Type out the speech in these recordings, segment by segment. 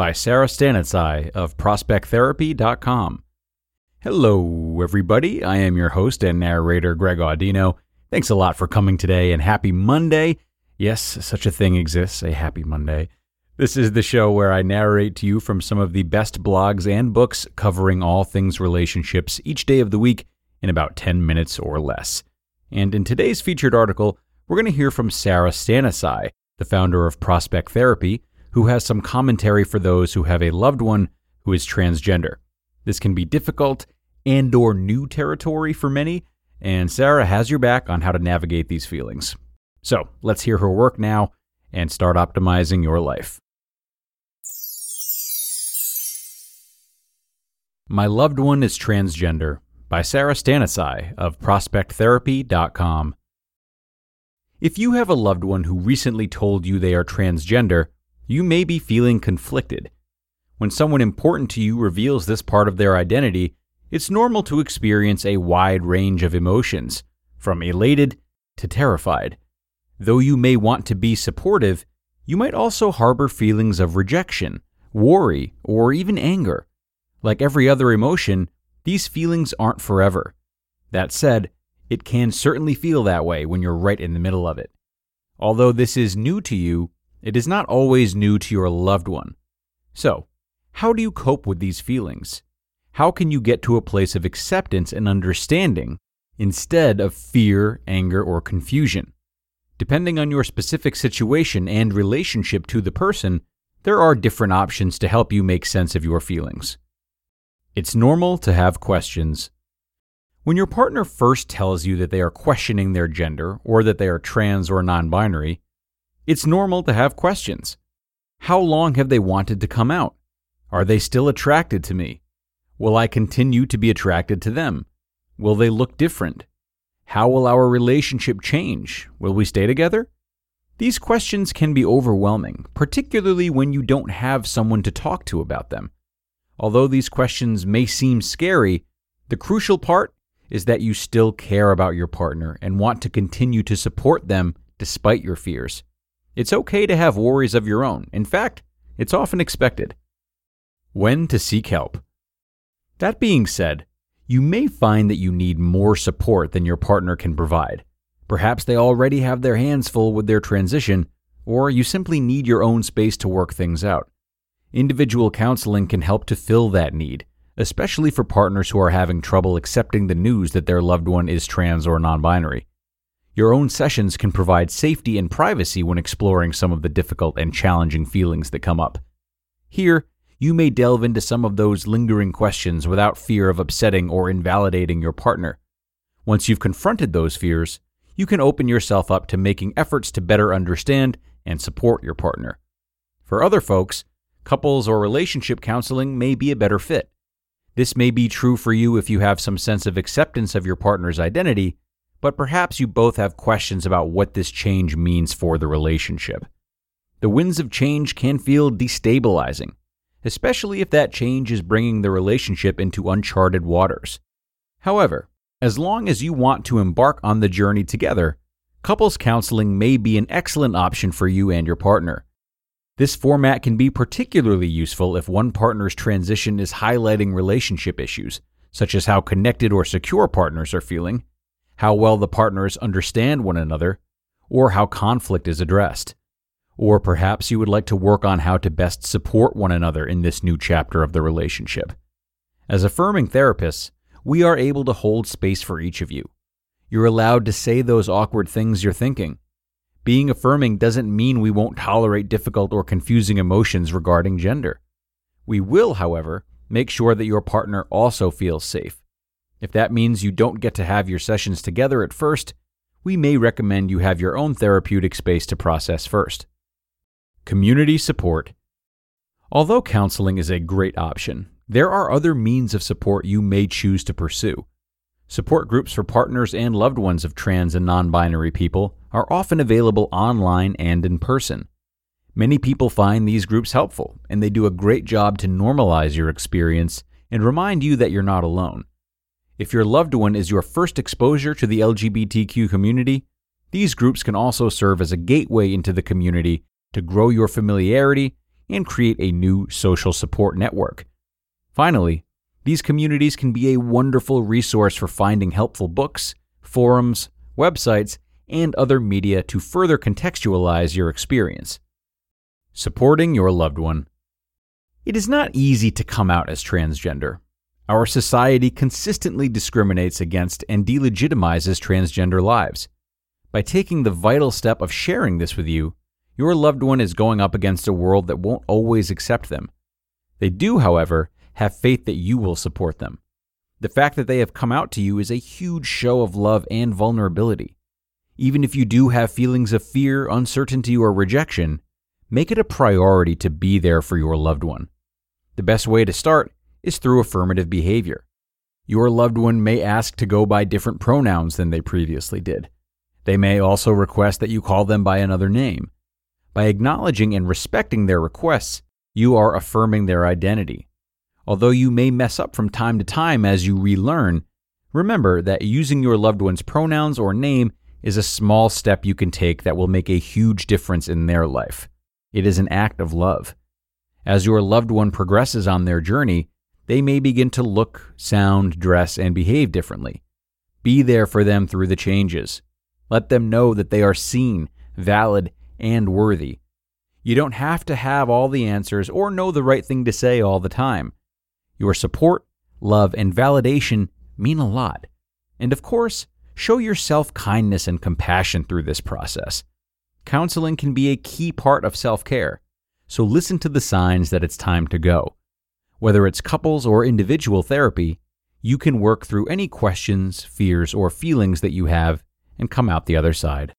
by Sara Stanizai of ProspectTherapy.com. Hello, everybody. I am your host and narrator, Greg Audino. Thanks a lot for coming today and happy Monday. Yes, such a thing exists, a happy Monday. This is the show where I narrate to you from some of the best blogs and books covering all things relationships each day of the week in about 10 minutes or less. And in today's featured article, we're going to hear from Sara Stanizai, the founder of Prospect Therapy, who has some commentary for those who have a loved one who is transgender. This can be difficult and or new territory for many, and Sara has your back on how to navigate these feelings. So, let's hear her work now and start optimizing your life. My Loved One is Transgender by Sara Stanizai of ProspectTherapy.com. If you have a loved one who recently told you they are transgender, you may be feeling conflicted. When someone important to you reveals this part of their identity, it's normal to experience a wide range of emotions, from elated to terrified. Though you may want to be supportive, you might also harbor feelings of rejection, worry, or even anger. Like every other emotion, these feelings aren't forever. That said, it can certainly feel that way when you're right in the middle of it. Although this is new to you, it is not always new to your loved one. So, how do you cope with these feelings? How can you get to a place of acceptance and understanding instead of fear, anger, or confusion? Depending on your specific situation and relationship to the person, there are different options to help you make sense of your feelings. It's normal to have questions. When your partner first tells you that they are questioning their gender or that they are trans or non binary, it's normal to have questions. How long have they wanted to come out? Are they still attracted to me? Will I continue to be attracted to them? Will they look different? How will our relationship change? Will we stay together? These questions can be overwhelming, particularly when you don't have someone to talk to about them. Although these questions may seem scary, the crucial part is that you still care about your partner and want to continue to support them despite your fears. It's okay to have worries of your own. In fact, it's often expected. When to seek help. That being said, you may find that you need more support than your partner can provide. Perhaps they already have their hands full with their transition, or you simply need your own space to work things out. Individual counseling can help to fill that need, especially for partners who are having trouble accepting the news that their loved one is trans or non binary. Your own sessions can provide safety and privacy when exploring some of the difficult and challenging feelings that come up. Here, you may delve into some of those lingering questions without fear of upsetting or invalidating your partner. Once you've confronted those fears, you can open yourself up to making efforts to better understand and support your partner. For other folks, couples or relationship counseling may be a better fit. This may be true for you if you have some sense of acceptance of your partner's identity but perhaps you both have questions about what this change means for the relationship. The winds of change can feel destabilizing, especially if that change is bringing the relationship into uncharted waters. However, as long as you want to embark on the journey together, couples counseling may be an excellent option for you and your partner. This format can be particularly useful if one partner's transition is highlighting relationship issues, such as how connected or secure partners are feeling, how well the partners understand one another, or how conflict is addressed. Or perhaps you would like to work on how to best support one another in this new chapter of the relationship. As affirming therapists, we are able to hold space for each of you. You're allowed to say those awkward things you're thinking. Being affirming doesn't mean we won't tolerate difficult or confusing emotions regarding gender. We will, however, make sure that your partner also feels safe. If that means you don't get to have your sessions together at first, we may recommend you have your own therapeutic space to process first. Community support. Although counseling is a great option, there are other means of support you may choose to pursue. Support groups for partners and loved ones of trans and non binary people are often available online and in person. Many people find these groups helpful, and they do a great job to normalize your experience and remind you that you're not alone. If your loved one is your first exposure to the LGBTQ community, these groups can also serve as a gateway into the community to grow your familiarity and create a new social support network. Finally, these communities can be a wonderful resource for finding helpful books, forums, websites, and other media to further contextualize your experience. Supporting your loved one. It is not easy to come out as transgender. Our society consistently discriminates against and delegitimizes transgender lives. By taking the vital step of sharing this with you, your loved one is going up against a world that won't always accept them. They do, however, have faith that you will support them. The fact that they have come out to you is a huge show of love and vulnerability. Even if you do have feelings of fear, uncertainty, or rejection, make it a priority to be there for your loved one. The best way to start is through affirmative behavior. Your loved one may ask to go by different pronouns than they previously did. They may also request that you call them by another name. By acknowledging and respecting their requests, you are affirming their identity. Although you may mess up from time to time as you relearn, remember that using your loved one's pronouns or name is a small step you can take that will make a huge difference in their life. It is an act of love. As your loved one progresses on their journey, they may begin to look, sound, dress, and behave differently. Be there for them through the changes. Let them know that they are seen, valid, and worthy. You don't have to have all the answers or know the right thing to say all the time. Your support, love, and validation mean a lot. And of course, show yourself kindness and compassion through this process. Counseling can be a key part of self care, so listen to the signs that it's time to go. Whether it's couples or individual therapy, you can work through any questions, fears, or feelings that you have and come out the other side.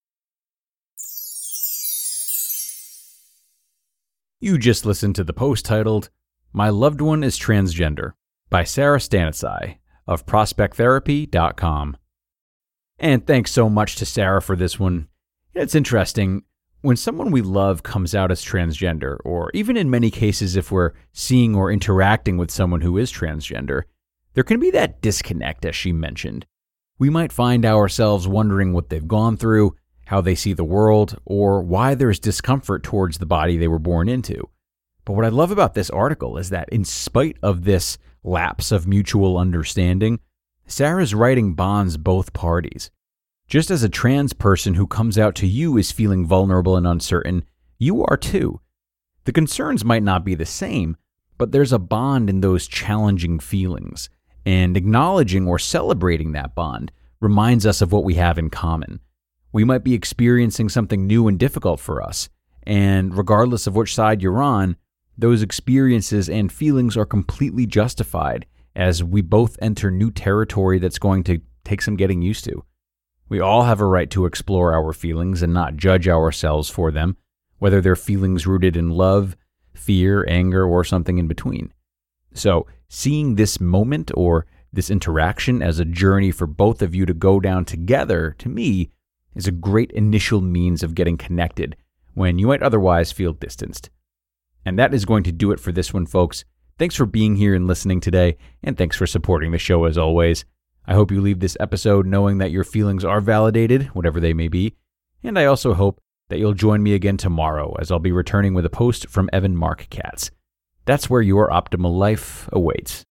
You just listened to the post titled, My Loved One is Transgender by Sara Stanizai of ProspectTherapy.com. And thanks so much to Sara for this one. It's interesting. When someone we love comes out as transgender, or even in many cases, if we're seeing or interacting with someone who is transgender, there can be that disconnect, as she mentioned. We might find ourselves wondering what they've gone through, how they see the world, or why there's discomfort towards the body they were born into. But what I love about this article is that, in spite of this lapse of mutual understanding, Sara's writing bonds both parties. Just as a trans person who comes out to you is feeling vulnerable and uncertain, you are too. The concerns might not be the same, but there's a bond in those challenging feelings, and acknowledging or celebrating that bond reminds us of what we have in common. We might be experiencing something new and difficult for us. And regardless of which side you're on, those experiences and feelings are completely justified as we both enter new territory that's going to take some getting used to. We all have a right to explore our feelings and not judge ourselves for them, whether they're feelings rooted in love, fear, anger, or something in between. So, seeing this moment or this interaction as a journey for both of you to go down together, to me, is a great initial means of getting connected when you might otherwise feel distanced. And that is going to do it for this one, folks. Thanks for being here and listening today, and thanks for supporting the show as always. I hope you leave this episode knowing that your feelings are validated, whatever they may be, and I also hope that you'll join me again tomorrow as I'll be returning with a post from Evan Marc Katz. That's where your optimal life awaits.